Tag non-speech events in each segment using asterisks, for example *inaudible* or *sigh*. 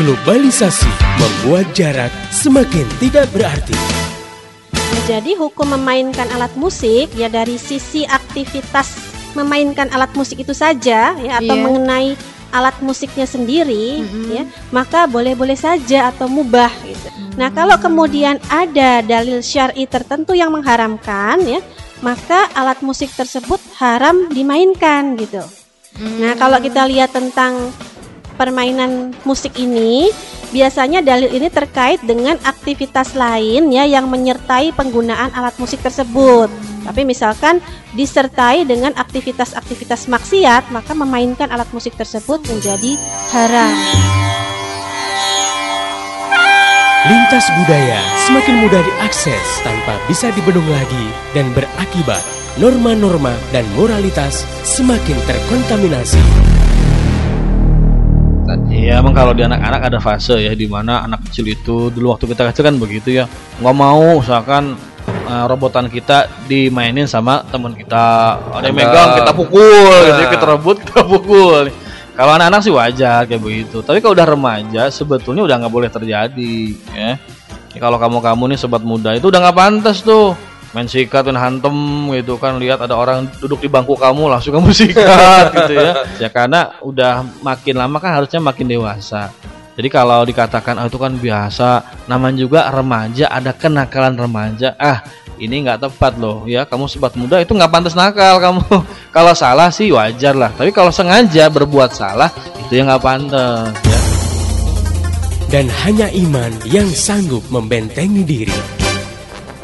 Globalisasi membuat jarak semakin tidak berarti. Jadi hukum memainkan alat musik ya dari sisi aktivitas memainkan alat musik itu saja ya atau Iya. mengenai alat musiknya sendiri Mhm. ya maka boleh-boleh saja atau mubah gitu. Nah, kalau kemudian ada dalil syar'i tertentu yang mengharamkan ya, maka alat musik tersebut haram dimainkan gitu. Nah, kalau kita lihat tentang permainan musik ini, biasanya dalil ini terkait dengan aktivitas lain ya yang menyertai penggunaan alat musik tersebut. Tapi misalkan disertai dengan aktivitas-aktivitas maksiat, maka memainkan alat musik tersebut menjadi haram. Lintas budaya semakin mudah diakses tanpa bisa dibendung lagi dan berakibat norma-norma dan moralitas semakin terkontaminasi. Iya emang kalau di anak-anak ada fase ya di mana anak kecil itu dulu waktu kita kecil kan begitu ya. Nggak mau misalkan eh, robotan kita dimainin sama teman kita. Ada yang megang kita pukul. Gitu Nah. kita rebut kita pukul. Kalau anak-anak sih wajar kayak begitu. Tapi kalau udah remaja sebetulnya udah nggak boleh terjadi ya Ya, kalau kamu-kamu nih sobat muda itu udah nggak pantas tuh main sikat dan hantem gitu kan. Lihat ada orang duduk di bangku kamu langsung kamu *laughs* sikat gitu ya. Ya karena udah makin lama kan harusnya makin dewasa. Jadi kalau dikatakan ah, itu kan biasa. Namanya juga remaja ada kenakalan remaja. Ah ini nggak tepat loh ya kamu sobat muda itu nggak pantas nakal kamu. *laughs* Kalau salah sih wajar lah tapi kalau sengaja berbuat salah itu yang nggak pantas ya. Dan hanya iman yang sanggup membentengi diri.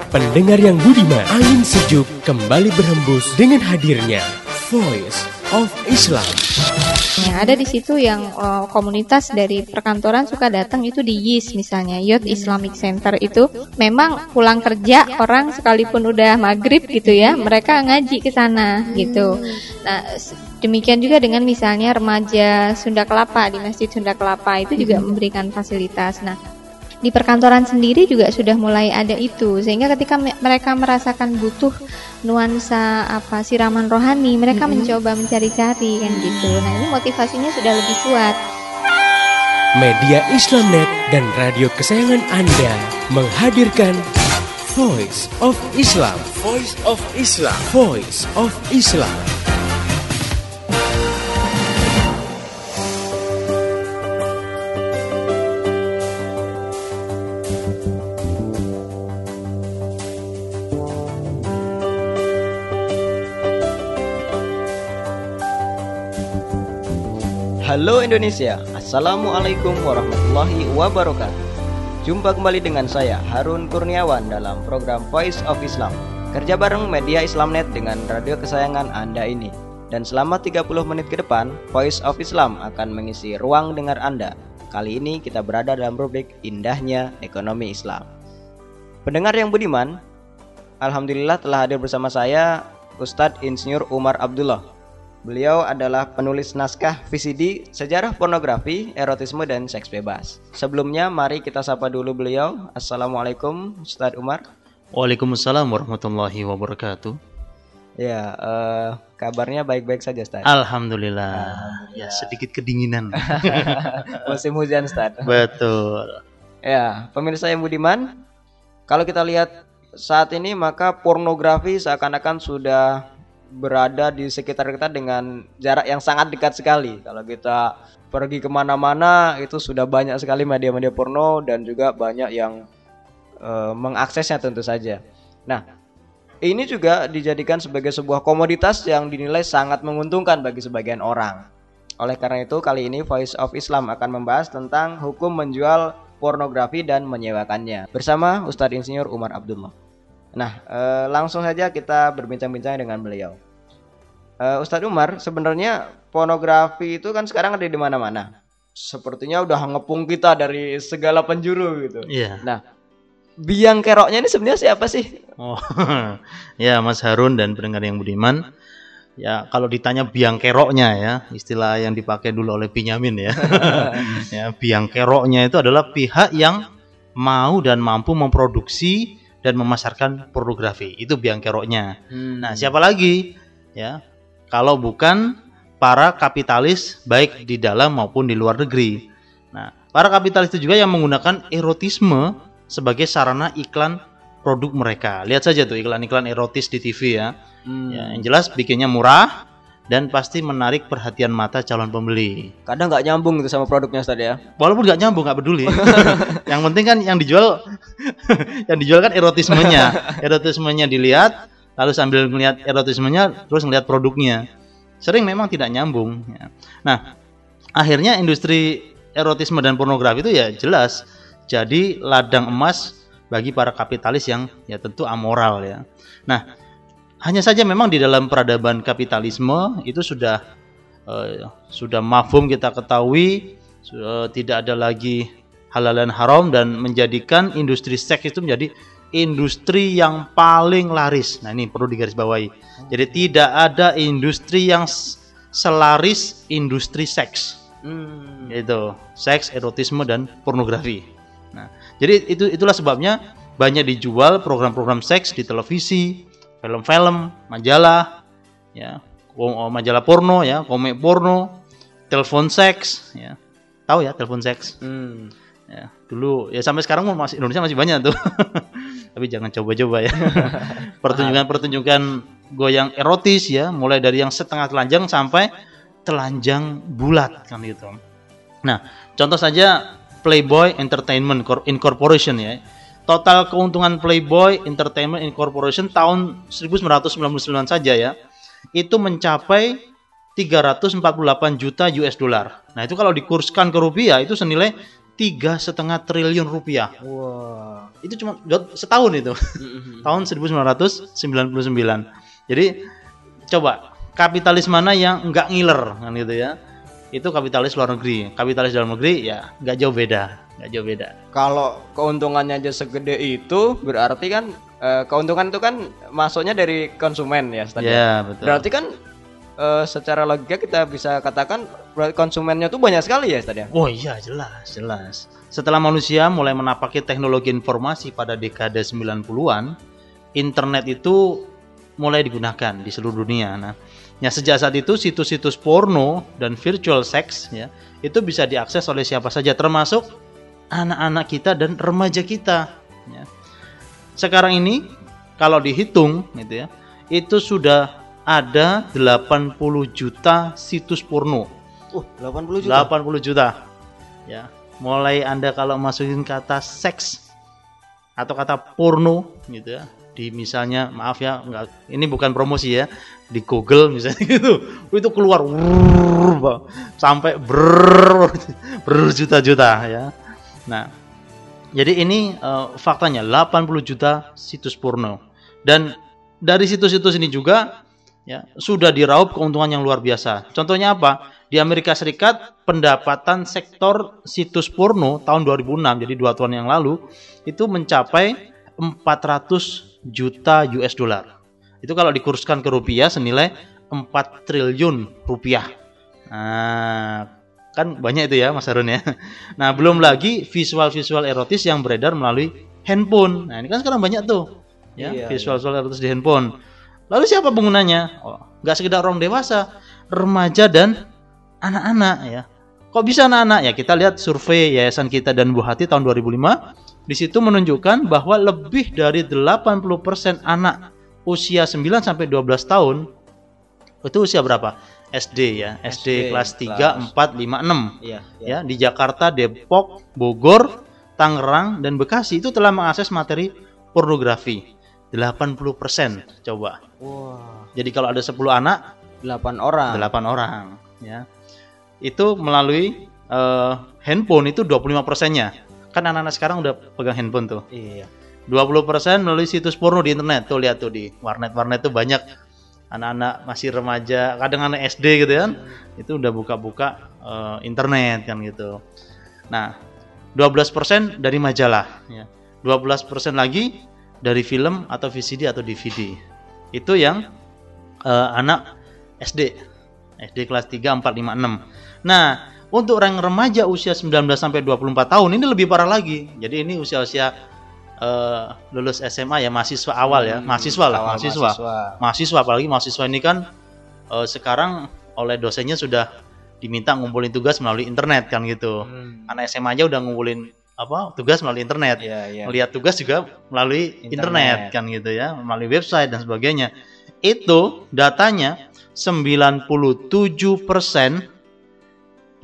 Pendengar yang budiman, angin sejuk kembali berhembus dengan hadirnya Voice of Islam. Nah, ada di situ yang eh, komunitas dari perkantoran suka datang itu di YIS misalnya, Youth Islamic Center itu memang pulang kerja orang sekalipun udah maghrib gitu ya, mereka ngaji ke sana gitu. Nah, demikian juga dengan misalnya remaja Sunda Kelapa di Masjid Sunda Kelapa itu juga memberikan fasilitas. Nah, di perkantoran sendiri juga sudah mulai ada itu sehingga ketika me- mereka merasakan butuh nuansa apa siraman rohani mereka mencoba mencari-cari kan gitu nah ini motivasinya sudah lebih kuat Media Islamnet dan radio kesayangan Anda menghadirkan Voice of Islam. Voice of Islam. Voice of Islam. Halo Indonesia, Assalamualaikum warahmatullahi wabarakatuh. Jumpa kembali dengan saya Harun Kurniawan dalam program Voice of Islam. Kerja bareng media Islamnet dengan radio kesayangan Anda ini. Dan selama 30 menit ke depan, Voice of Islam akan mengisi ruang dengar Anda. Kali ini kita berada dalam rubrik Indahnya Ekonomi Islam. Pendengar yang budiman, Alhamdulillah telah hadir bersama saya Ustadz Insinyur Umar Abdullah Beliau adalah penulis naskah VCD Sejarah Pornografi, Erotisme, dan Seks Bebas. Sebelumnya, mari kita sapa dulu beliau. Assalamualaikum, Ustadz Umar. Waalaikumsalam warahmatullahi wabarakatuh Ya, eh, kabarnya baik-baik saja, Ustadz. Alhamdulillah ya sedikit kedinginan *laughs* Musim hujan, Ustadz. betul Ya, pemirsa yang budiman, kalau kita lihat saat ini maka pornografi seakan-akan sudah berada di sekitar kita dengan jarak yang sangat dekat sekali. Kalau kita pergi ke mana-mana itu sudah banyak sekali media-media porno dan juga banyak yang eh, mengaksesnya tentu saja. Nah, ini juga dijadikan sebagai sebuah komoditas yang dinilai sangat menguntungkan bagi sebagian orang. Oleh karena itu, kali ini Voice of Islam akan membahas tentang hukum menjual pornografi dan menyewakannya bersama Ustadz Insinyur Umar Abdullah. Nah, eh, langsung saja kita berbincang-bincang dengan beliau. Eh, Ustadz Umar, sebenarnya pornografi itu kan sekarang ada di mana-mana. Sepertinya udah ngepung kita dari segala penjuru gitu. Iya. Nah, biang keroknya ini sebenarnya siapa sih? Oh, *laughs* ya Mas Harun dan pendengar yang budiman. Ya, kalau ditanya biang keroknya ya, istilah yang dipakai dulu oleh Pinyamin ya. *laughs* ya, biang keroknya itu adalah pihak yang mau dan mampu memproduksi dan memasarkan pornografi. Itu biang keroknya. Nah, siapa lagi? Ya, kalau bukan para kapitalis baik di dalam maupun di luar negeri. Nah, para kapitalis itu juga yang menggunakan erotisme sebagai sarana iklan produk mereka. Lihat saja tuh iklan-iklan erotis di TV ya. Hmm. Ya, yang jelas bikinnya murah dan pasti menarik perhatian mata calon pembeli. Kadang nggak nyambung gitu sama produknya Ustaz ya. Walaupun nggak nyambung nggak peduli. *laughs* yang penting kan yang dijual *laughs* yang dijual kan erotismenya. Erotismenya dilihat lalu sambil melihat erotismenya terus melihat produknya. Sering memang tidak nyambung ya. Nah, akhirnya industri erotisme dan pornografi itu ya jelas jadi ladang emas bagi para kapitalis yang ya tentu amoral ya. Nah, hanya saja memang di dalam peradaban kapitalisme itu sudah eh, sudah mafhum kita ketahui sudah tidak ada lagi halal dan haram dan menjadikan industri seks itu menjadi industri yang paling laris. Nah, ini perlu digarisbawahi. Jadi tidak ada industri yang selaris industri seks Hmm. yaitu seks, erotisme dan pornografi. Nah, jadi itu itulah sebabnya banyak dijual program-program seks di televisi, film-film, majalah, ya, ko- majalah porno, ya, komik porno, telepon seks, ya, tahu ya telepon seks, Hmm. ya, dulu ya sampai sekarang masih Indonesia masih banyak tuh, *laughs* tapi jangan coba-coba ya, *laughs* pertunjukan-pertunjukan goyang erotis ya, mulai dari yang setengah telanjang sampai telanjang bulat kan gitu. Nah, contoh saja Playboy Entertainment Cor- Incorporation ya. Total keuntungan Playboy Entertainment Incorporation tahun 1999 saja ya. Itu mencapai 348 juta US dollar. Nah, itu kalau dikurskan ke rupiah itu senilai tiga setengah triliun rupiah. Wah. Itu cuma setahun itu. Hmm. *laughs* tahun 1999. Jadi coba kapitalis mana yang nggak ngiler kan gitu ya? Itu kapitalis luar negeri. Kapitalis dalam negeri ya nggak jauh beda, nggak jauh beda. Kalau keuntungannya aja segede itu berarti kan eh, keuntungan itu kan masuknya dari konsumen ya ya? Ya betul. Berarti kan eh, secara logika kita bisa katakan konsumennya tuh banyak sekali ya Ustaz ya? Oh iya jelas, jelas. Setelah manusia mulai menapaki teknologi informasi pada dekade 90-an, internet itu mulai digunakan di seluruh dunia. Nah, ya sejak saat itu situs-situs porno dan virtual sex ya, itu bisa diakses oleh siapa saja termasuk anak-anak kita dan remaja kita ya. Sekarang ini kalau dihitung gitu ya, itu sudah ada 80 juta situs porno. Uh, 80 juta. 80 juta. Ya, mulai Anda kalau masukin kata seks atau kata porno gitu ya. Di misalnya maaf ya, enggak ini bukan promosi ya. Di Google misalnya *laughs* gitu. Itu keluar Pak. sampai ber berjuta-juta ya. Nah, jadi ini eh, faktanya 80 juta situs porno. Dan dari situs-situs ini juga ya sudah diraup keuntungan yang luar biasa. Contohnya apa? Di Amerika Serikat pendapatan sektor situs porno tahun 2006 jadi dua tahun yang lalu itu mencapai 400 juta US dollar. Itu kalau dikurskan ke rupiah senilai 4 triliun rupiah. Nah, kan banyak itu ya Mas Harun ya. *laughs* Nah, belum lagi visual-visual erotis yang beredar melalui handphone. Nah, ini kan sekarang banyak tuh. Ya, Iya, visual-visual erotis di handphone. Lalu siapa penggunanya? Oh, nggak sekedar orang dewasa, remaja dan anak-anak ya. Kok bisa anak-anak? Ya kita lihat survei Yayasan Kita dan Bu Hati tahun 2005. Di situ menunjukkan bahwa lebih dari 80% anak usia 9 sampai 12 tahun itu usia berapa? SD ya, SD, SD, kelas 3, kelas. 4, 5, 6 Iya, ya di Jakarta, Depok, Bogor, Tangerang dan Bekasi itu telah mengakses materi pornografi. 80% coba. Wah, Jadi kalau ada 10 anak, 8 orang. 8 orang ya. Itu melalui eh, handphone itu 25 persennya. Kan anak-anak sekarang udah pegang handphone tuh. Iya. 20% melalui situs porno di internet. Tuh lihat tuh di warnet-warnet tuh banyak anak-anak masih remaja, kadang anak SD gitu kan. Itu udah buka-buka eh, internet kan gitu. Nah, 12% dari majalah ya. 12% lagi dari film atau VCD atau DVD. Itu yang eh, anak SD. SD kelas 3, 4, 5, 6. Nah, untuk orang remaja usia 19 sampai 24 tahun ini lebih parah lagi. Jadi ini usia-usia eh, lulus SMA ya mahasiswa awal ya, Hmm, mahasiswa lah, awal mahasiswa. mahasiswa. Mahasiswa apalagi mahasiswa ini kan eh, sekarang oleh dosennya sudah diminta ngumpulin tugas melalui internet kan gitu. Hmm. Anak SMA aja udah ngumpulin apa tugas melalui internet. Iya, iya. Melihat tugas juga melalui internet. Internet. kan gitu ya, melalui website dan sebagainya. Itu datanya 97%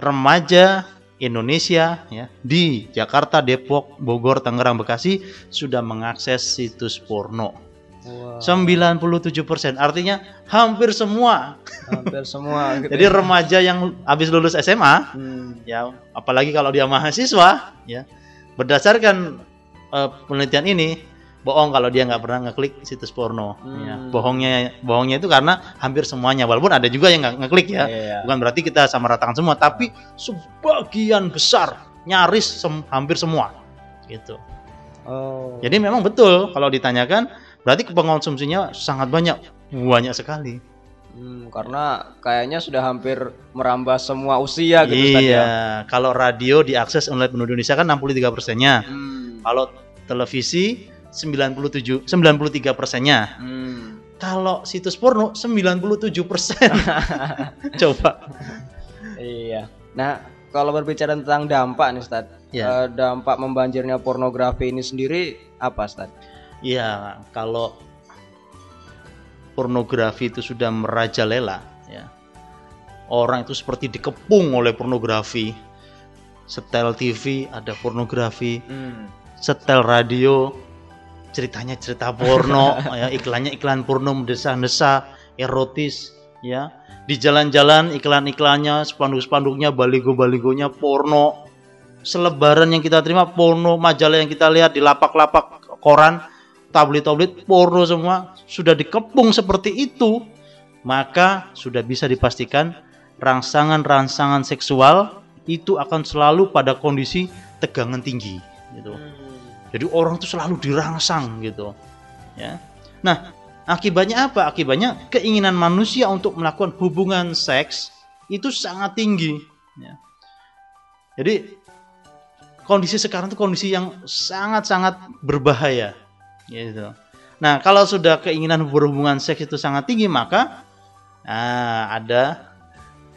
remaja Indonesia ya di Jakarta, Depok, Bogor, Tangerang, Bekasi sudah mengakses situs porno. Wah, 97% artinya hampir semua. hampir semua. *laughs* gitu. Jadi remaja yang habis lulus SMA Hmm. ya apalagi kalau dia mahasiswa ya berdasarkan eh, penelitian ini bohong kalau dia nggak pernah ngeklik situs porno ya. Hmm. bohongnya bohongnya itu karena hampir semuanya walaupun ada juga yang nggak ngeklik ya Iya. bukan berarti kita sama ratakan semua tapi sebagian besar nyaris sem- hampir semua gitu Oh. jadi memang betul kalau ditanyakan berarti pengonsumsinya sangat banyak banyak sekali Hmm, karena kayaknya sudah hampir merambah semua usia gitu ya. iya kalau radio diakses oleh penduduk Indonesia kan 63 persennya Hmm. Kalau televisi 97 93 persennya. Hmm. Kalau situs porno 97 persen. *laughs* Coba. Iya. Nah, kalau berbicara tentang dampak nih Ustaz. Eh, dampak membanjirnya pornografi ini sendiri apa Ustaz? Iya, kalau pornografi itu sudah merajalela, ya. Orang itu seperti dikepung oleh pornografi. Setel TV ada pornografi, Hmm. setel radio ceritanya cerita porno *laughs* ya iklannya iklan porno mendesa-desa erotis ya. Di jalan-jalan iklan-iklannya spanduk-spanduknya baligo-baligonya porno. Selebaran yang kita terima porno. Majalah yang kita lihat di lapak-lapak koran tablet-tablet porno semua sudah dikepung seperti itu. Maka sudah bisa dipastikan rangsangan-rangsangan seksual itu akan selalu pada kondisi tegangan tinggi gitu. Jadi orang tuh selalu dirangsang gitu. Ya. Nah, akibatnya apa? Akibatnya keinginan manusia untuk melakukan hubungan seks itu sangat tinggi. Ya. Jadi kondisi sekarang tuh kondisi yang sangat-sangat berbahaya. Gitu. Nah, kalau sudah keinginan berhubungan seks itu sangat tinggi, maka nah, ada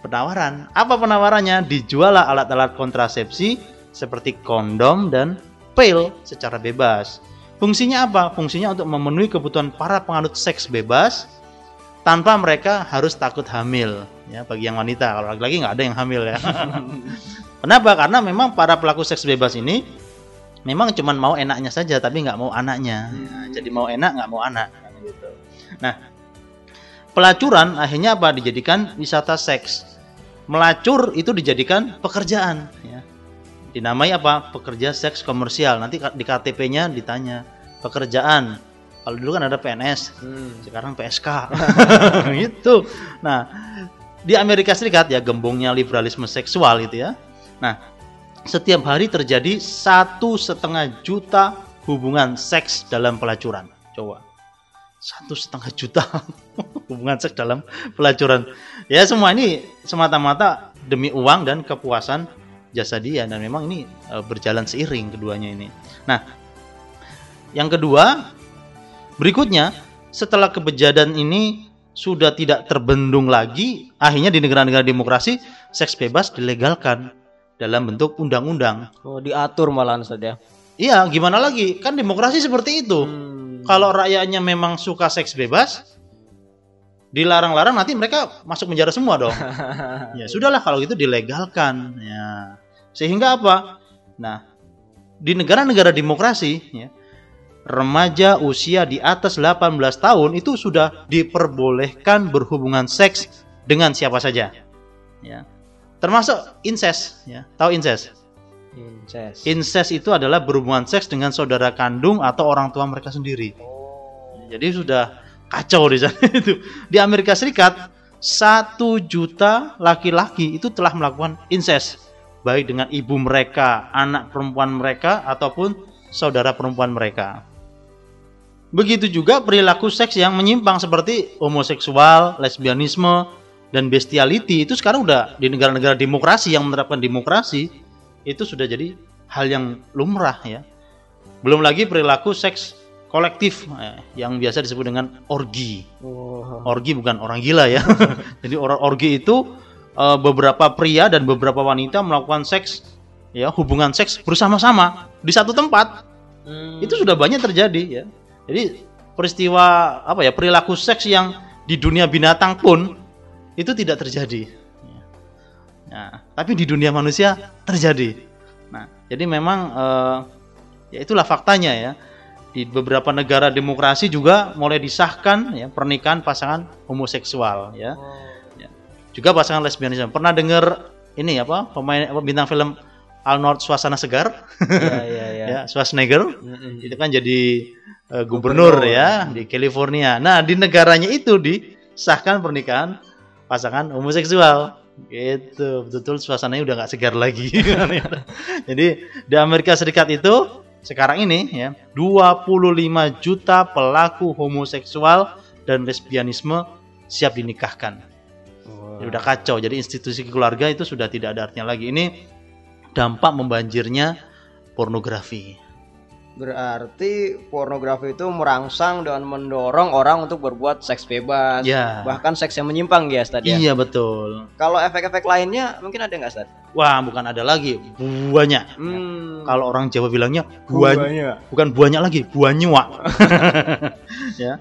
penawaran. Apa penawarannya? Dijual alat-alat kontrasepsi seperti kondom dan pil secara bebas. Fungsinya apa? Fungsinya untuk memenuhi kebutuhan para penganut seks bebas tanpa mereka harus takut hamil. Ya, bagi yang wanita, kalau laki-laki nggak ada yang hamil ya. *laughs* Kenapa? Karena memang para pelaku seks bebas ini memang cuman mau enaknya saja, tapi nggak mau anaknya. Ya, jadi mau enak nggak mau anak. gitu. Nah, pelacuran akhirnya apa? Dijadikan wisata seks. Melacur itu dijadikan pekerjaan. Ya dinamai apa? Pekerja seks komersial. Nanti di KTP-nya ditanya pekerjaan? Kalau dulu kan ada PNS Hmm. sekarang PSK *laughs* *laughs* gitu. Nah di Amerika Serikat ya gembongnya liberalisme seksual gitu ya. Nah setiap hari terjadi satu setengah juta hubungan seks dalam pelacuran. Coba. Satu setengah juta *laughs* hubungan seks dalam pelacuran. Ya semua ini semata-mata demi uang dan kepuasan jasa dia dan memang ini e, berjalan seiring keduanya ini. Nah, yang kedua berikutnya setelah kebejatan ini sudah tidak terbendung lagi, akhirnya di negara-negara demokrasi seks bebas dilegalkan dalam bentuk undang-undang. Oh, diatur malahan Ustaz ya. Iya, gimana lagi? Kan demokrasi seperti itu. Hmm. Kalau rakyatnya memang suka seks bebas, dilarang-larang nanti mereka masuk penjara semua dong. *laughs* ya sudahlah kalau gitu dilegalkan. Ya. Sehingga apa? Nah, di negara-negara demokrasi, ya, remaja usia di atas 18 tahun itu sudah diperbolehkan berhubungan seks dengan siapa saja. Ya. Termasuk incest, ya. Tahu incest? Incest. Incest itu adalah berhubungan seks dengan saudara kandung atau orang tua mereka sendiri. Jadi sudah kacau di sana itu. Di Amerika Serikat satu juta laki-laki itu telah melakukan incest baik dengan ibu mereka, anak perempuan mereka ataupun saudara perempuan mereka. Begitu juga perilaku seks yang menyimpang seperti homoseksual, lesbianisme, dan bestiality itu sekarang udah di negara-negara demokrasi yang menerapkan demokrasi itu sudah jadi hal yang lumrah ya. Belum lagi perilaku seks kolektif eh, yang biasa disebut dengan orgi. Oh. Orgi bukan orang gila ya. *laughs* Jadi orang orgi itu eh, beberapa pria dan beberapa wanita melakukan seks ya hubungan seks bersama-sama di satu tempat Hmm. itu sudah banyak terjadi ya jadi peristiwa apa ya perilaku seks yang di dunia binatang pun itu tidak terjadi Ya. Nah, tapi di dunia manusia terjadi nah jadi memang eh, ya itulah faktanya ya di beberapa negara demokrasi juga mulai disahkan ya pernikahan pasangan homoseksual ya Ya. Juga pasangan lesbianisme pernah dengar ini apa pemain apa bintang film Arnold Suasana Segar Iya, *laughs* iya, iya. ya Schwarzenegger itu kan jadi eh, gubernur, ya di California. Nah, di negaranya itu disahkan pernikahan pasangan homoseksual. Gitu, betul suasananya udah nggak segar lagi. *laughs* jadi di Amerika Serikat itu sekarang ini ya 25 juta pelaku homoseksual dan lesbianisme siap dinikahkan. Ya, udah kacau. Jadi institusi keluarga itu sudah tidak ada artinya lagi. Ini dampak membanjirnya pornografi. Berarti pornografi itu merangsang dan mendorong orang untuk berbuat seks bebas, Ya. bahkan seks yang menyimpang ya, Ustaz ya. Iya betul. Kalau efek-efek lainnya mungkin ada nggak, Ustaz? Wah, bukan ada lagi, banyak. Hmm. Kalau orang Jawa bilangnya buah, bukan buahnya lagi, buahnya. *laughs* ya.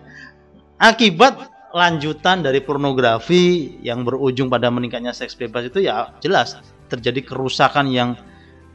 Akibat lanjutan dari pornografi yang berujung pada meningkatnya seks bebas itu ya jelas terjadi kerusakan yang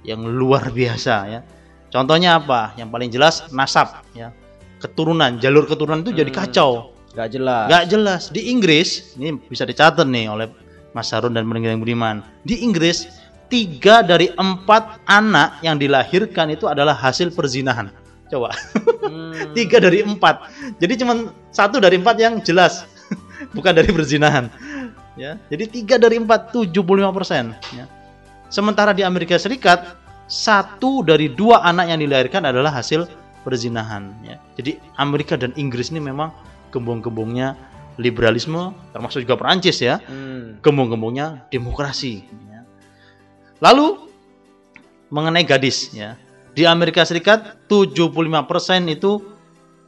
yang luar biasa ya. Contohnya apa? Yang paling jelas nasab ya. Keturunan, jalur keturunan itu jadi kacau. Gak jelas. Nggak jelas. Di Inggris, ini bisa dicatat nih oleh Mas Harun dan Meninggal Budiman. Di Inggris, tiga dari empat anak yang dilahirkan itu adalah hasil perzinahan. Coba, Hmm. tiga dari empat. Jadi cuma satu dari empat yang jelas, *laughs* bukan dari perzinahan. Ya, jadi tiga dari empat, 75 persen. Ya. Sementara di Amerika Serikat, satu dari dua anak yang dilahirkan adalah hasil perzinahan. Ya. Jadi Amerika dan Inggris ini memang gembong-gembongnya liberalisme, termasuk juga Perancis ya, Hmm. gembong-gembongnya demokrasi. ya. Lalu mengenai gadis ya, di Amerika Serikat 75% itu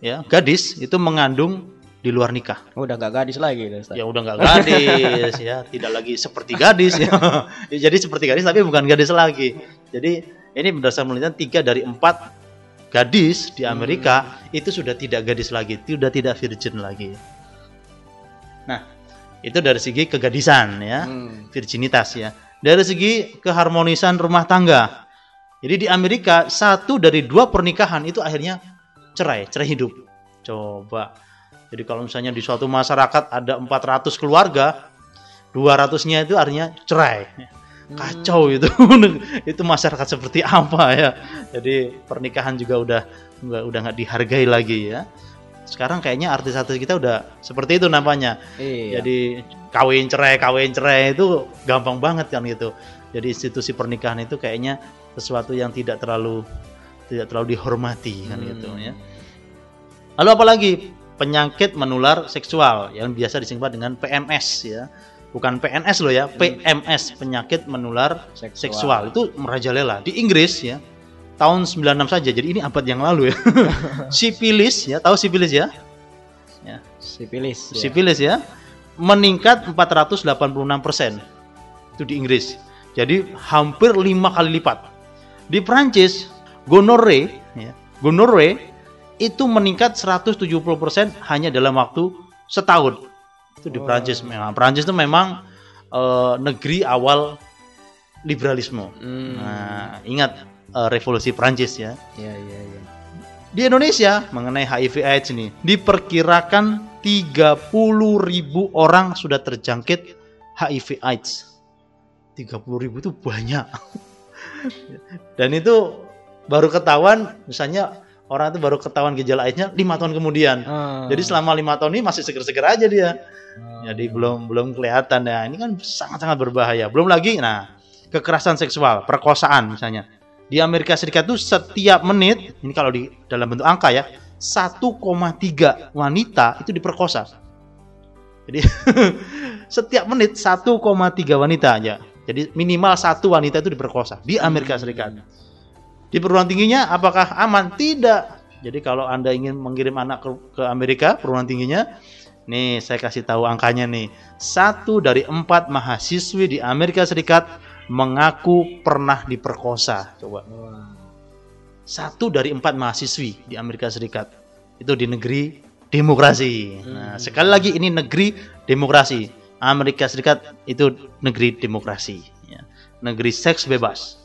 ya gadis itu mengandung di luar nikah. Udah gak gadis lagi, Ustaz. Ya udah nggak gadis ya, tidak lagi seperti gadis ya. Ya, *laughs* Jadi seperti gadis tapi bukan gadis lagi. Jadi ini berdasarkan penelitian tiga dari empat gadis di Amerika itu sudah tidak gadis lagi, sudah tidak virgin lagi. Nah, itu dari segi kegadisan ya, Hmm. virginitas ya. Dari segi keharmonisan rumah tangga. Jadi di Amerika satu dari dua pernikahan itu akhirnya cerai, cerai hidup. Coba. Jadi kalau misalnya di suatu masyarakat ada 400 keluarga, 200-nya itu artinya cerai. Kacau itu. *laughs* itu masyarakat seperti apa ya. Jadi pernikahan juga udah nggak udah nggak dihargai lagi ya. Sekarang kayaknya artis-artis kita udah seperti itu namanya. Iya. Jadi kawin cerai, kawin cerai itu gampang banget kan gitu. Jadi institusi pernikahan itu kayaknya sesuatu yang tidak terlalu tidak terlalu dihormati kan Hmm. gitu ya. Lalu apalagi penyakit menular seksual yang biasa disingkat dengan PMS ya. Bukan PNS loh ya, PMS penyakit menular Seksual. seksual. Itu merajalela di Inggris ya. Tahun 96 saja. Jadi ini abad yang lalu ya. *laughs* sipilis ya, tahu sipilis ya? Sipilis. ya. sipilis ya meningkat 486 persen itu di Inggris jadi hampir lima kali lipat di Prancis gonore ya, gonore itu meningkat 170 persen hanya dalam waktu setahun itu di Prancis memang Prancis itu memang eh, negeri awal liberalisme Hmm. nah ingat eh, revolusi Prancis ya Iya, iya, iya. di Indonesia mengenai HIV AIDS ini diperkirakan 30.000 orang sudah terjangkit HIV AIDS. 30.000 itu banyak. *laughs* Dan itu baru ketahuan misalnya orang itu baru ketahuan gejala AIDS-nya 5 tahun kemudian. Ah. Jadi selama lima tahun ini masih seger-seger aja dia. Ah. Jadi belum belum kelihatan ya. Ini kan sangat-sangat berbahaya. Belum lagi nah kekerasan seksual, perkosaan misalnya. Di Amerika Serikat itu setiap menit, ini kalau di dalam bentuk angka ya, 1,3 wanita itu diperkosa. Jadi *laughs* setiap menit 1,3 wanita aja. Jadi minimal satu wanita itu diperkosa di Amerika Serikat. Di perguruan tingginya apakah aman? Tidak. Jadi kalau Anda ingin mengirim anak ke, ke Amerika, perguruan tingginya, Nih, saya kasih tahu angkanya nih. Satu dari empat mahasiswi di Amerika Serikat mengaku pernah diperkosa. Coba. Satu dari empat mahasiswi di Amerika Serikat itu di negeri demokrasi. Nah, sekali lagi ini negeri demokrasi. Amerika Serikat itu negeri demokrasi. ya. Negeri seks bebas.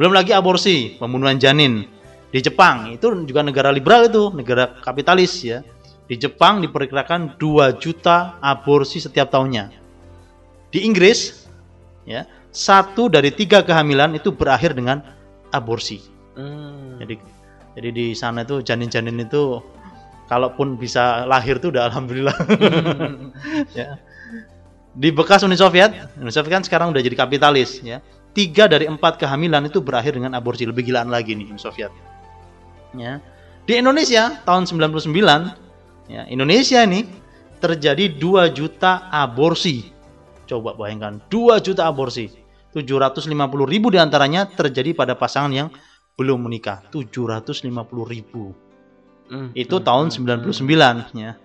Belum lagi aborsi, pembunuhan janin. Di Jepang itu juga negara liberal itu, negara kapitalis ya. Di Jepang diperkirakan 2 juta aborsi setiap tahunnya. Di Inggris, ya, satu dari tiga kehamilan itu berakhir dengan aborsi. Hmm. Jadi, jadi di sana itu janin-janin itu, kalaupun bisa lahir itu udah alhamdulillah. *laughs* ya. Di bekas Uni Soviet, Uni Soviet kan sekarang udah jadi kapitalis, ya. Tiga dari empat kehamilan itu berakhir dengan aborsi. Lebih gilaan lagi nih Uni Soviet. Ya. Di Indonesia tahun 99 Ya, Indonesia ini terjadi 2 juta aborsi. Coba bayangkan, 2 juta aborsi. 750 ribu di antaranya terjadi pada pasangan yang belum menikah. 750 ribu. Hmm. Itu tahun 99 ya.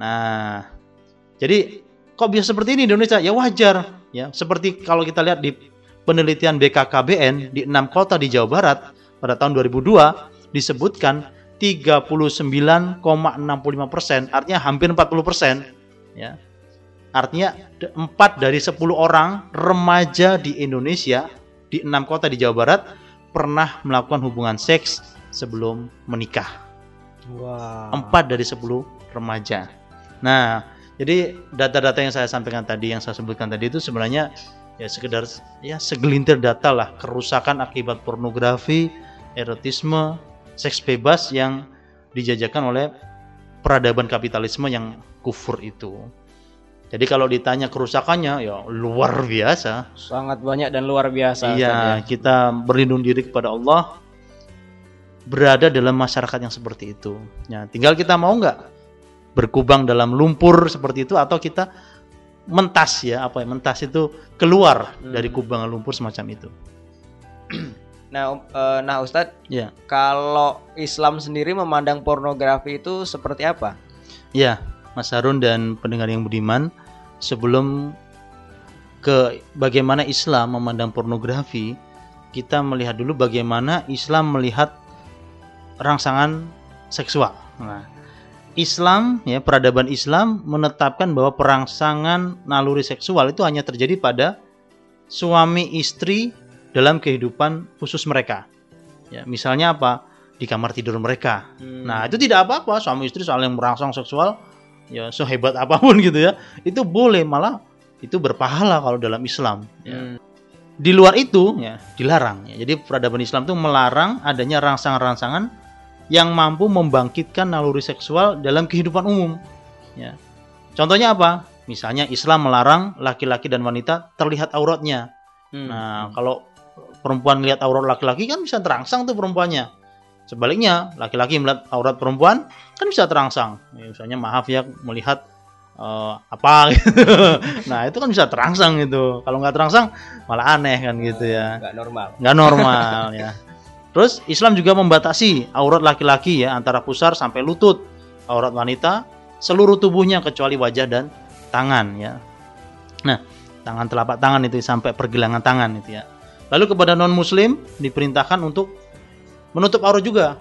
Nah, jadi kok bisa seperti ini di Indonesia? Ya wajar ya. Seperti kalau kita lihat di penelitian BKKBN di enam kota di Jawa Barat pada tahun 2002 disebutkan 39,65 persen, artinya hampir 40 persen, ya. Artinya 4 dari 10 orang remaja di Indonesia di enam kota di Jawa Barat pernah melakukan hubungan seks sebelum menikah. Wah. 4 dari 10 remaja. Nah, jadi data-data yang saya sampaikan tadi, yang saya sebutkan tadi itu sebenarnya ya sekedar ya segelintir data lah kerusakan akibat pornografi, erotisme, seks bebas yang dijajakan oleh peradaban kapitalisme yang kufur itu. Jadi kalau ditanya kerusakannya ya luar biasa. Sangat banyak dan luar biasa. Iya, ya. kita berlindung diri kepada Allah berada dalam masyarakat yang seperti itu. Ya, tinggal kita mau nggak berkubang dalam lumpur seperti itu atau kita mentas ya apa ya mentas itu keluar Hmm. dari kubangan lumpur semacam itu. *clears throat* Nah, eh, nah Ustadz, Ya, kalau Islam sendiri memandang pornografi itu seperti apa? ya Mas Harun dan pendengar yang budiman, sebelum ke bagaimana Islam memandang pornografi, kita melihat dulu bagaimana Islam melihat rangsangan seksual. Nah, Islam ya peradaban Islam menetapkan bahwa perangsangan naluri seksual itu hanya terjadi pada suami istri dalam kehidupan khusus mereka. Ya, misalnya apa? Di kamar tidur mereka. Hmm. Nah, itu tidak apa-apa suami istri saling merangsang seksual ya sehebat apa pun *laughs* gitu ya. Itu boleh malah itu berpahala kalau dalam Islam. Ya. Hmm. Di luar itu ya dilarang. Ya. Jadi peradaban Islam itu melarang adanya rangsangan-rangsangan yang mampu membangkitkan naluri seksual dalam kehidupan umum. Ya. Contohnya apa? Misalnya Islam melarang laki-laki dan wanita terlihat auratnya. Hmm. Nah, kalau perempuan lihat aurat laki-laki kan bisa terangsang tuh perempuannya. Sebaliknya, laki-laki melihat aurat perempuan kan bisa terangsang. Ya, misalnya maaf ya melihat eh, apa gitu. *laughs* nah, itu kan bisa terangsang gitu. Kalau nggak terangsang malah aneh kan gitu ya. Nggak normal. Nggak normal ya. Terus Islam juga membatasi aurat laki-laki ya antara pusar sampai lutut. Aurat wanita seluruh tubuhnya kecuali wajah dan tangan ya. Nah, tangan telapak tangan itu sampai pergelangan tangan itu ya. Lalu kepada non muslim diperintahkan untuk menutup aurat juga.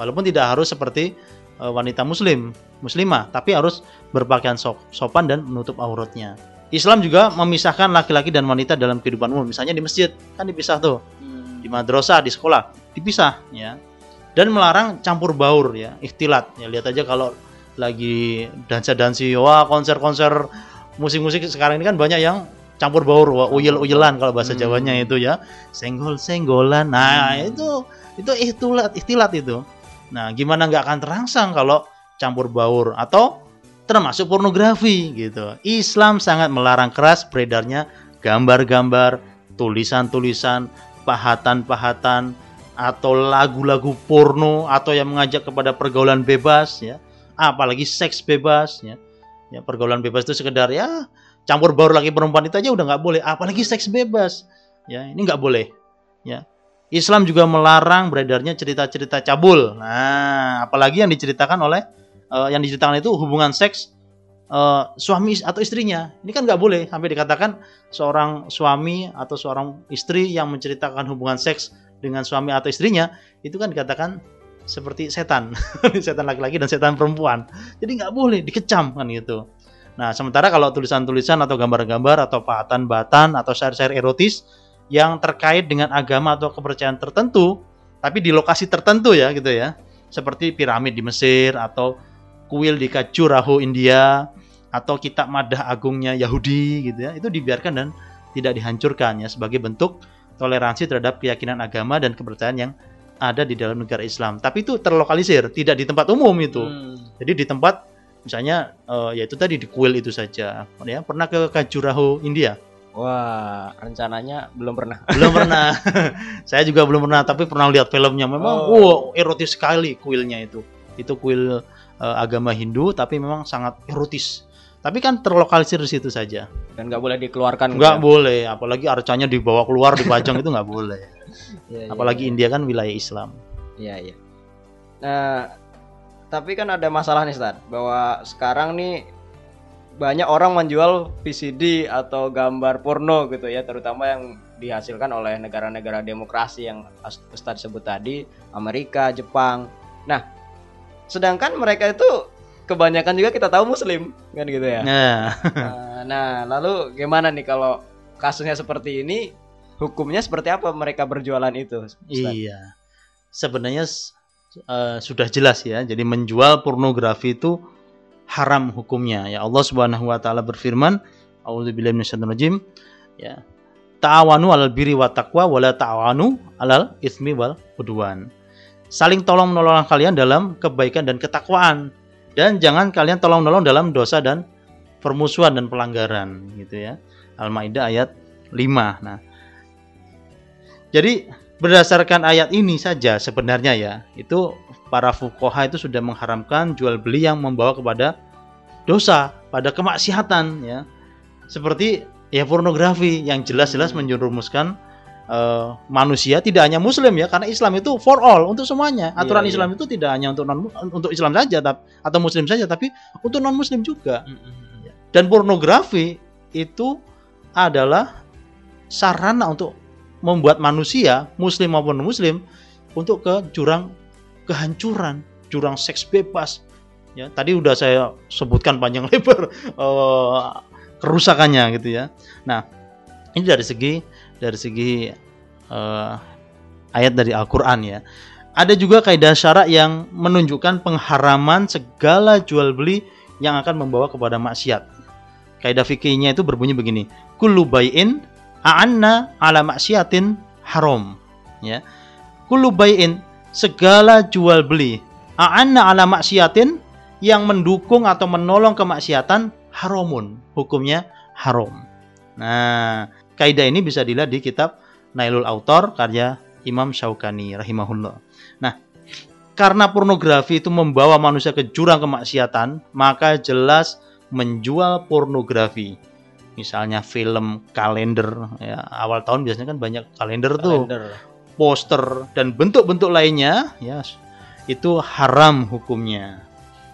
Walaupun tidak harus seperti eh, wanita muslim, muslimah, tapi harus berpakaian sop- sopan dan menutup auratnya. Islam juga memisahkan laki-laki dan wanita dalam kehidupan umum. Misalnya di masjid kan dipisah tuh di madrasah, di sekolah, dipisah ya. Dan melarang campur baur ya, ikhtilat. Ya lihat aja kalau lagi dansa-dansi, wah konser-konser musik-musik sekarang ini kan banyak yang campur baur, wah uyel-uyelan kalau bahasa Hmm. Jawanya itu ya. Senggol-senggolan. Nah, itu itu ikhtilat, ikhtilat itu. Nah, gimana nggak akan terangsang kalau campur baur atau termasuk pornografi gitu. Islam sangat melarang keras beredarnya gambar-gambar, tulisan-tulisan, pahatan-pahatan atau lagu-lagu porno atau yang mengajak kepada pergaulan bebas ya. Apalagi seks bebas ya. Ya, pergaulan bebas itu sekedar ya campur baur laki perempuan itu aja udah nggak boleh, apalagi seks bebas. Ya, ini nggak boleh. Ya. Islam juga melarang beredarnya cerita-cerita cabul. Nah, apalagi yang diceritakan oleh eh, yang diceritakan itu hubungan seks eh, suami atau istrinya. Ini kan nggak boleh sampai dikatakan seorang suami atau seorang istri yang menceritakan hubungan seks dengan suami atau istrinya itu kan dikatakan seperti setan, *laughs* setan laki-laki dan setan perempuan. Jadi nggak boleh dikecam kan gitu. Nah, sementara kalau tulisan-tulisan atau gambar-gambar atau pahatan-bahatan atau syair-syair erotis yang terkait dengan agama atau kepercayaan tertentu, tapi di lokasi tertentu ya gitu ya. Seperti piramid di Mesir atau kuil di Khajuraho India atau kitab madah agungnya Yahudi gitu ya. Itu dibiarkan dan tidak dihancurkan ya sebagai bentuk toleransi terhadap keyakinan agama dan kepercayaan yang ada di dalam negara Islam. Tapi itu terlokalisir, tidak di tempat umum itu. Hmm. Jadi di tempat misalnya eh, ya itu tadi di kuil itu saja. Ya, pernah ke Khajuraho India? Wah, rencananya belum pernah. *laughs* Belum pernah. *laughs* Saya juga belum pernah, tapi pernah lihat filmnya. Memang Oh. wow, erotis sekali kuilnya itu. Itu kuil eh, agama Hindu tapi memang sangat erotis. Tapi kan terlokalisir di situ saja. Dan nggak boleh dikeluarkan. Nggak gitu boleh, apalagi arcanya dibawa keluar dipajang *laughs* itu nggak boleh. ya? Apalagi iya. India kan wilayah Islam. Iya, iya. Nah, tapi kan ada masalah nih, Stad, bahwa sekarang nih banyak orang menjual VCD atau gambar porno gitu ya, terutama yang dihasilkan oleh negara-negara demokrasi yang Ustadz sebut tadi, Amerika, Jepang. Nah, sedangkan mereka itu kebanyakan juga kita tahu muslim, kan gitu ya. Nah, Nah, nah, lalu gimana nih kalau kasusnya seperti ini, hukumnya seperti apa mereka berjualan itu? Ustadz? Iya. Sebenarnya eh, sudah jelas ya. Jadi menjual pornografi itu haram hukumnya. Ya Allah Subhanahu wa taala berfirman, A'udzubillahi minasyaitonirrajim. Ya. Ta'awanu 'alal birri wa taqwa wa la ta'awanu 'alal ismi wal udwan. Saling tolong menolong kalian dalam kebaikan dan ketakwaan dan jangan kalian tolong menolong dalam dosa dan permusuhan dan pelanggaran gitu ya. Al-Maidah ayat 5. Nah, jadi berdasarkan ayat ini saja sebenarnya ya, itu para fukoha itu sudah mengharamkan jual beli yang membawa kepada dosa, pada kemaksiatan ya. Seperti ya pornografi yang jelas-jelas menjerumuskan eh, manusia tidak hanya muslim ya karena Islam itu for all untuk semuanya. Aturan Iya, iya. Islam itu tidak hanya untuk non untuk Islam saja atau muslim saja tapi untuk non muslim juga. Dan pornografi itu adalah sarana untuk membuat manusia, muslim maupun non muslim, untuk ke jurang kehancuran, jurang seks bebas. Ya, tadi udah saya sebutkan panjang *laughs* lebar eh, kerusakannya gitu ya. Nah, ini dari segi dari segi eh, ayat dari Al-Qur'an ya. Ada juga kaidah syarak yang menunjukkan pengharaman segala jual beli yang akan membawa kepada maksiat. Kaidah fikihnya itu berbunyi begini, kullu bai'in a'anna ala maksiatin haram. Ya. Kullu bai'in segala jual beli a'anna ala maksiatin yang mendukung atau menolong kemaksiatan haramun. Hukumnya haram. Nah, kaidah ini bisa dilihat di kitab Nailul Autor karya Imam Syaukani rahimahullah. Nah, karena pornografi itu membawa manusia ke jurang kemaksiatan, maka jelas menjual pornografi. Misalnya film, kalender, ya, awal tahun biasanya kan banyak kalender tuh, Kalender. poster dan bentuk-bentuk lainnya, ya itu haram hukumnya.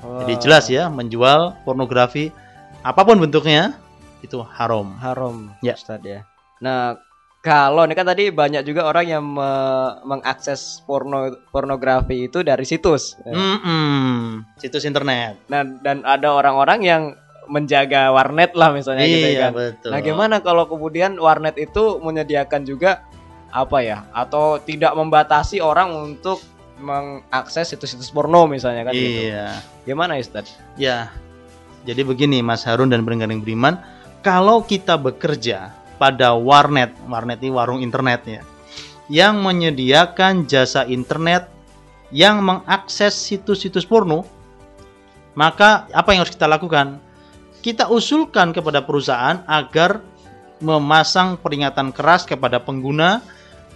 Jadi Wah, jelas ya menjual pornografi apa pun bentuknya itu haram. haram Ya. Ustadz ya. Nah, kalau ini kan tadi banyak juga orang yang me- mengakses porno pornografi itu dari situs. Mm-mm. Situs internet. Nah, dan ada orang-orang yang menjaga warnet lah misalnya gitu Iya kan. betul. Nah, gimana kalau kemudian warnet itu menyediakan juga apa ya? Atau tidak membatasi orang untuk mengakses situs-situs porno misalnya kan gitu. Iya. Gimana Ustaz? Ya. Jadi begini Mas Harun dan yang beriman, kalau kita bekerja pada warnet, warnet ini warung internet ya, yang menyediakan jasa internet yang mengakses situs-situs porno, maka apa yang harus kita lakukan? Kita usulkan kepada perusahaan agar memasang peringatan keras kepada pengguna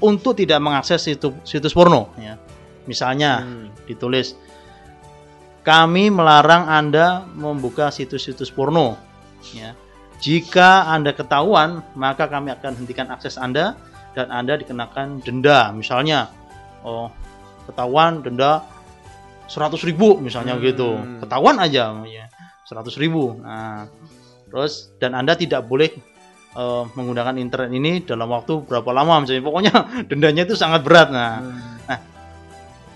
untuk tidak mengakses situs, situs porno ya. Misalnya Hmm. ditulis kami melarang Anda membuka situs-situs porno ya. Jika Anda ketahuan, maka kami akan hentikan akses Anda dan Anda dikenakan denda. Misalnya, oh, ketahuan denda 100.000 ribu misalnya Hmm. gitu. Ketahuan aja ya. 100 ribu. Nah, terus dan Anda tidak boleh eh, menggunakan internet ini dalam waktu berapa lama misalnya. Pokoknya *laughs* dendanya itu sangat berat. Nah, nah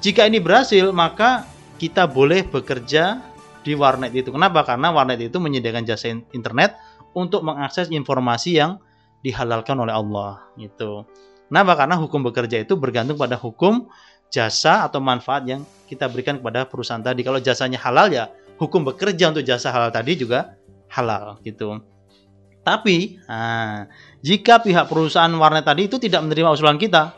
jika ini berhasil maka kita boleh bekerja di warnet itu. Kenapa? Karena warnet itu menyediakan jasa in- internet untuk mengakses informasi yang dihalalkan oleh Allah gitu. Kenapa? Karena hukum bekerja itu bergantung pada hukum jasa atau manfaat yang kita berikan kepada perusahaan tadi. Kalau jasanya halal ya hukum bekerja untuk jasa halal tadi juga halal gitu. Tapi nah, jika pihak perusahaan warnet tadi itu tidak menerima usulan kita,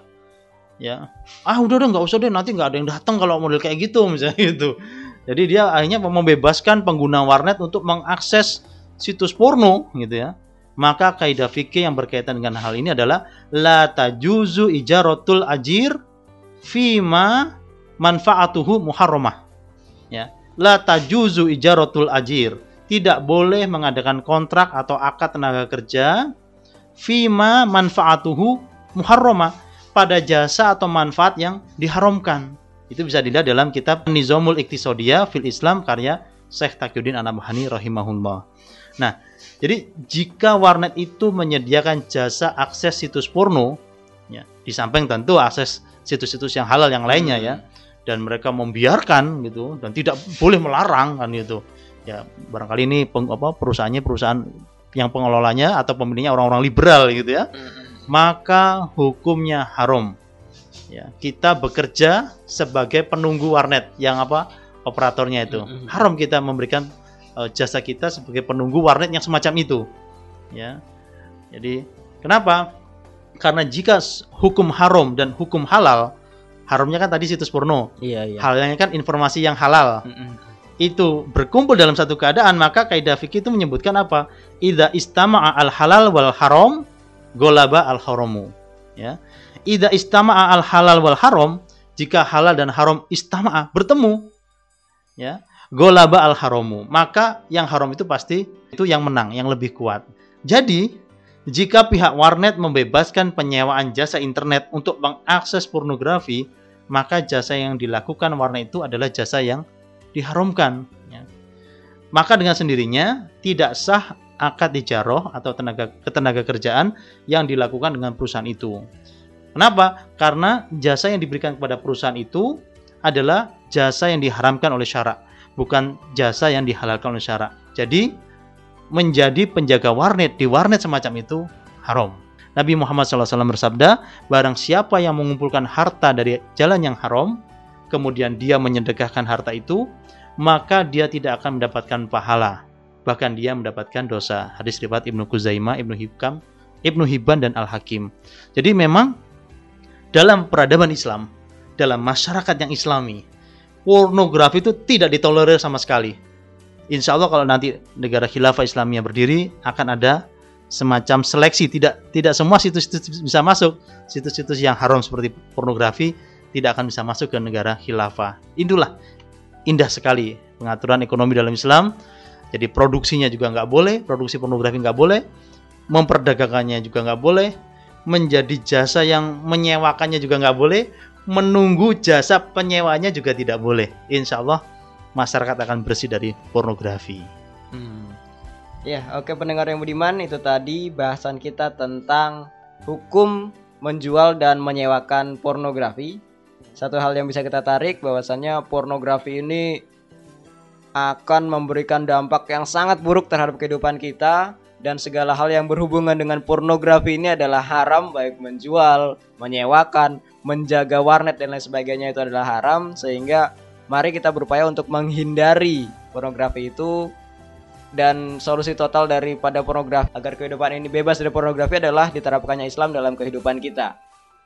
ya ah udah udah nggak usah deh nanti nggak ada yang datang kalau model kayak gitu misalnya gitu. Jadi dia akhirnya membebaskan pengguna warnet untuk mengakses situs porno gitu ya. Maka kaidah fikih yang berkaitan dengan hal ini adalah la tajuzu ijaratul ajir fima manfaatuhu muharramah. Ya. La tajuzu ijaratul ajir. Tidak boleh mengadakan kontrak atau akad tenaga kerja fima manfaatuhu muharramah pada jasa atau manfaat yang diharamkan. Itu bisa dilihat dalam kitab Nizamul Iktisadiyah fil Islam karya Syekh Taqiyuddin An-Nabhani rahimahullah. Nah, jadi jika warnet itu menyediakan jasa akses situs porno, ya, di samping tentu akses situs-situs yang halal yang lainnya ya, dan mereka membiarkan gitu dan tidak boleh melarang kan gitu. Ya, barangkali ini peng, apa perusahaannya perusahaan yang pengelolanya atau pemiliknya orang-orang liberal gitu ya. Maka hukumnya haram. Ya, kita bekerja sebagai penunggu warnet yang apa operatornya itu. Haram kita memberikan uh, jasa kita sebagai penunggu warnet yang semacam itu. Ya. Jadi, kenapa? Karena jika hukum haram dan hukum halal, haramnya kan tadi situs porno, Iya, iya. halalnya kan informasi yang halal. Mm-mm. Itu berkumpul dalam satu keadaan, maka kaidah fikih itu menyebutkan apa? Idza istama'a al halal wal haram, golaba al haramu. Ya. Idza istama'a al halal wal haram, jika halal dan haram istama'a bertemu, ya golaba al haramu maka yang haram itu pasti itu yang menang yang lebih kuat. Jadi jika pihak warnet membebaskan penyewaan jasa internet untuk mengakses pornografi maka jasa yang dilakukan warnet itu adalah jasa yang diharamkan ya. maka dengan sendirinya tidak sah akad ijaroh atau tenaga ketenaga kerjaan yang dilakukan dengan perusahaan itu. Kenapa? Karena jasa yang diberikan kepada perusahaan itu adalah jasa yang diharamkan oleh syarak, bukan jasa yang dihalalkan oleh syarak. Jadi menjadi penjaga warnet di warnet semacam itu haram. Nabi Muhammad SAW bersabda, barang siapa yang mengumpulkan harta dari jalan yang haram, kemudian dia menyedekahkan harta itu, maka dia tidak akan mendapatkan pahala. Bahkan dia mendapatkan dosa. Hadis riwayat Ibnu Kuzaimah, Ibnu Hibkam, Ibnu Hibban dan Al-Hakim. Jadi memang dalam peradaban Islam, dalam masyarakat yang islami, pornografi itu tidak ditolerir sama sekali. Insya Allah kalau nanti negara khilafah Islamiyah berdiri akan ada semacam seleksi. Tidak tidak semua situs-situs bisa masuk. Situs-situs yang haram seperti pornografi tidak akan bisa masuk ke negara khilafah. Itulah indah sekali pengaturan ekonomi dalam Islam. Jadi produksinya juga nggak boleh produksi pornografi nggak boleh memperdagangkannya juga nggak boleh menjadi jasa yang menyewakannya juga nggak boleh menunggu jasa penyewanya juga tidak boleh. Insya Allah masyarakat akan bersih dari pornografi. Ya, oke pendengar yang budiman, itu tadi bahasan kita tentang hukum menjual dan menyewakan pornografi. Satu hal yang bisa kita tarik bahwasannya pornografi ini akan memberikan dampak yang sangat buruk terhadap kehidupan kita dan segala hal yang berhubungan dengan pornografi ini adalah haram baik menjual, menyewakan, menjaga warnet dan lain sebagainya itu adalah haram sehingga mari kita berupaya untuk menghindari pornografi itu dan solusi total daripada pornografi agar kehidupan ini bebas dari pornografi adalah diterapkannya Islam dalam kehidupan kita.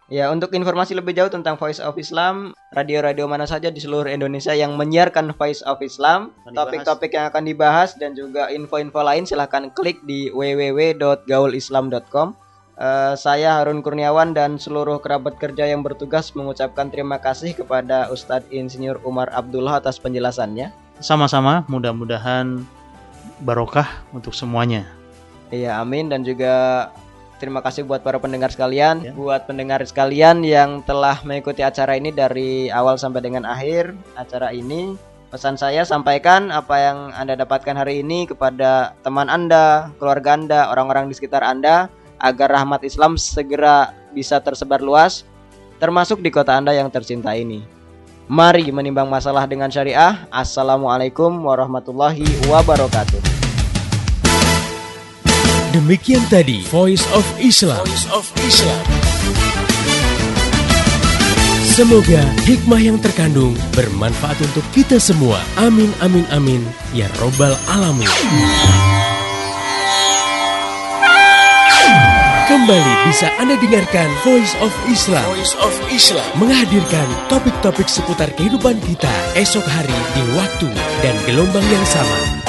Ya, untuk informasi lebih jauh tentang Voice of Islam, radio-radio mana saja di seluruh Indonesia yang menyiarkan Voice of Islam, topik-topik yang akan dibahas dan juga info-info lain silahkan klik di www.gaulislam.com. Eh, saya Harun Kurniawan dan seluruh kerabat kerja yang bertugas mengucapkan terima kasih kepada Ustadz Insinyur Umar Abdullah atas penjelasannya. sama-sama mudah-mudahan barokah untuk semuanya Iya, amin dan juga terima kasih buat para pendengar sekalian, Ya. buat pendengar sekalian yang telah mengikuti acara ini dari awal sampai dengan akhir acara ini. Pesan saya sampaikan apa yang Anda dapatkan hari ini kepada teman Anda, keluarga Anda, orang-orang di sekitar Anda agar rahmat Islam segera bisa tersebar luas termasuk di kota Anda yang tercinta ini. Mari menimbang masalah dengan syariah. Assalamualaikum warahmatullahi wabarakatuh. Demikian tadi Voice of Islam. Voice of Islam. Semoga hikmah yang terkandung bermanfaat untuk kita semua. Amin amin amin ya robbal alamin. Kembali bisa Anda dengarkan Voice of Islam. Voice of Islam menghadirkan topik-topik seputar kehidupan kita esok hari di waktu dan gelombang yang sama.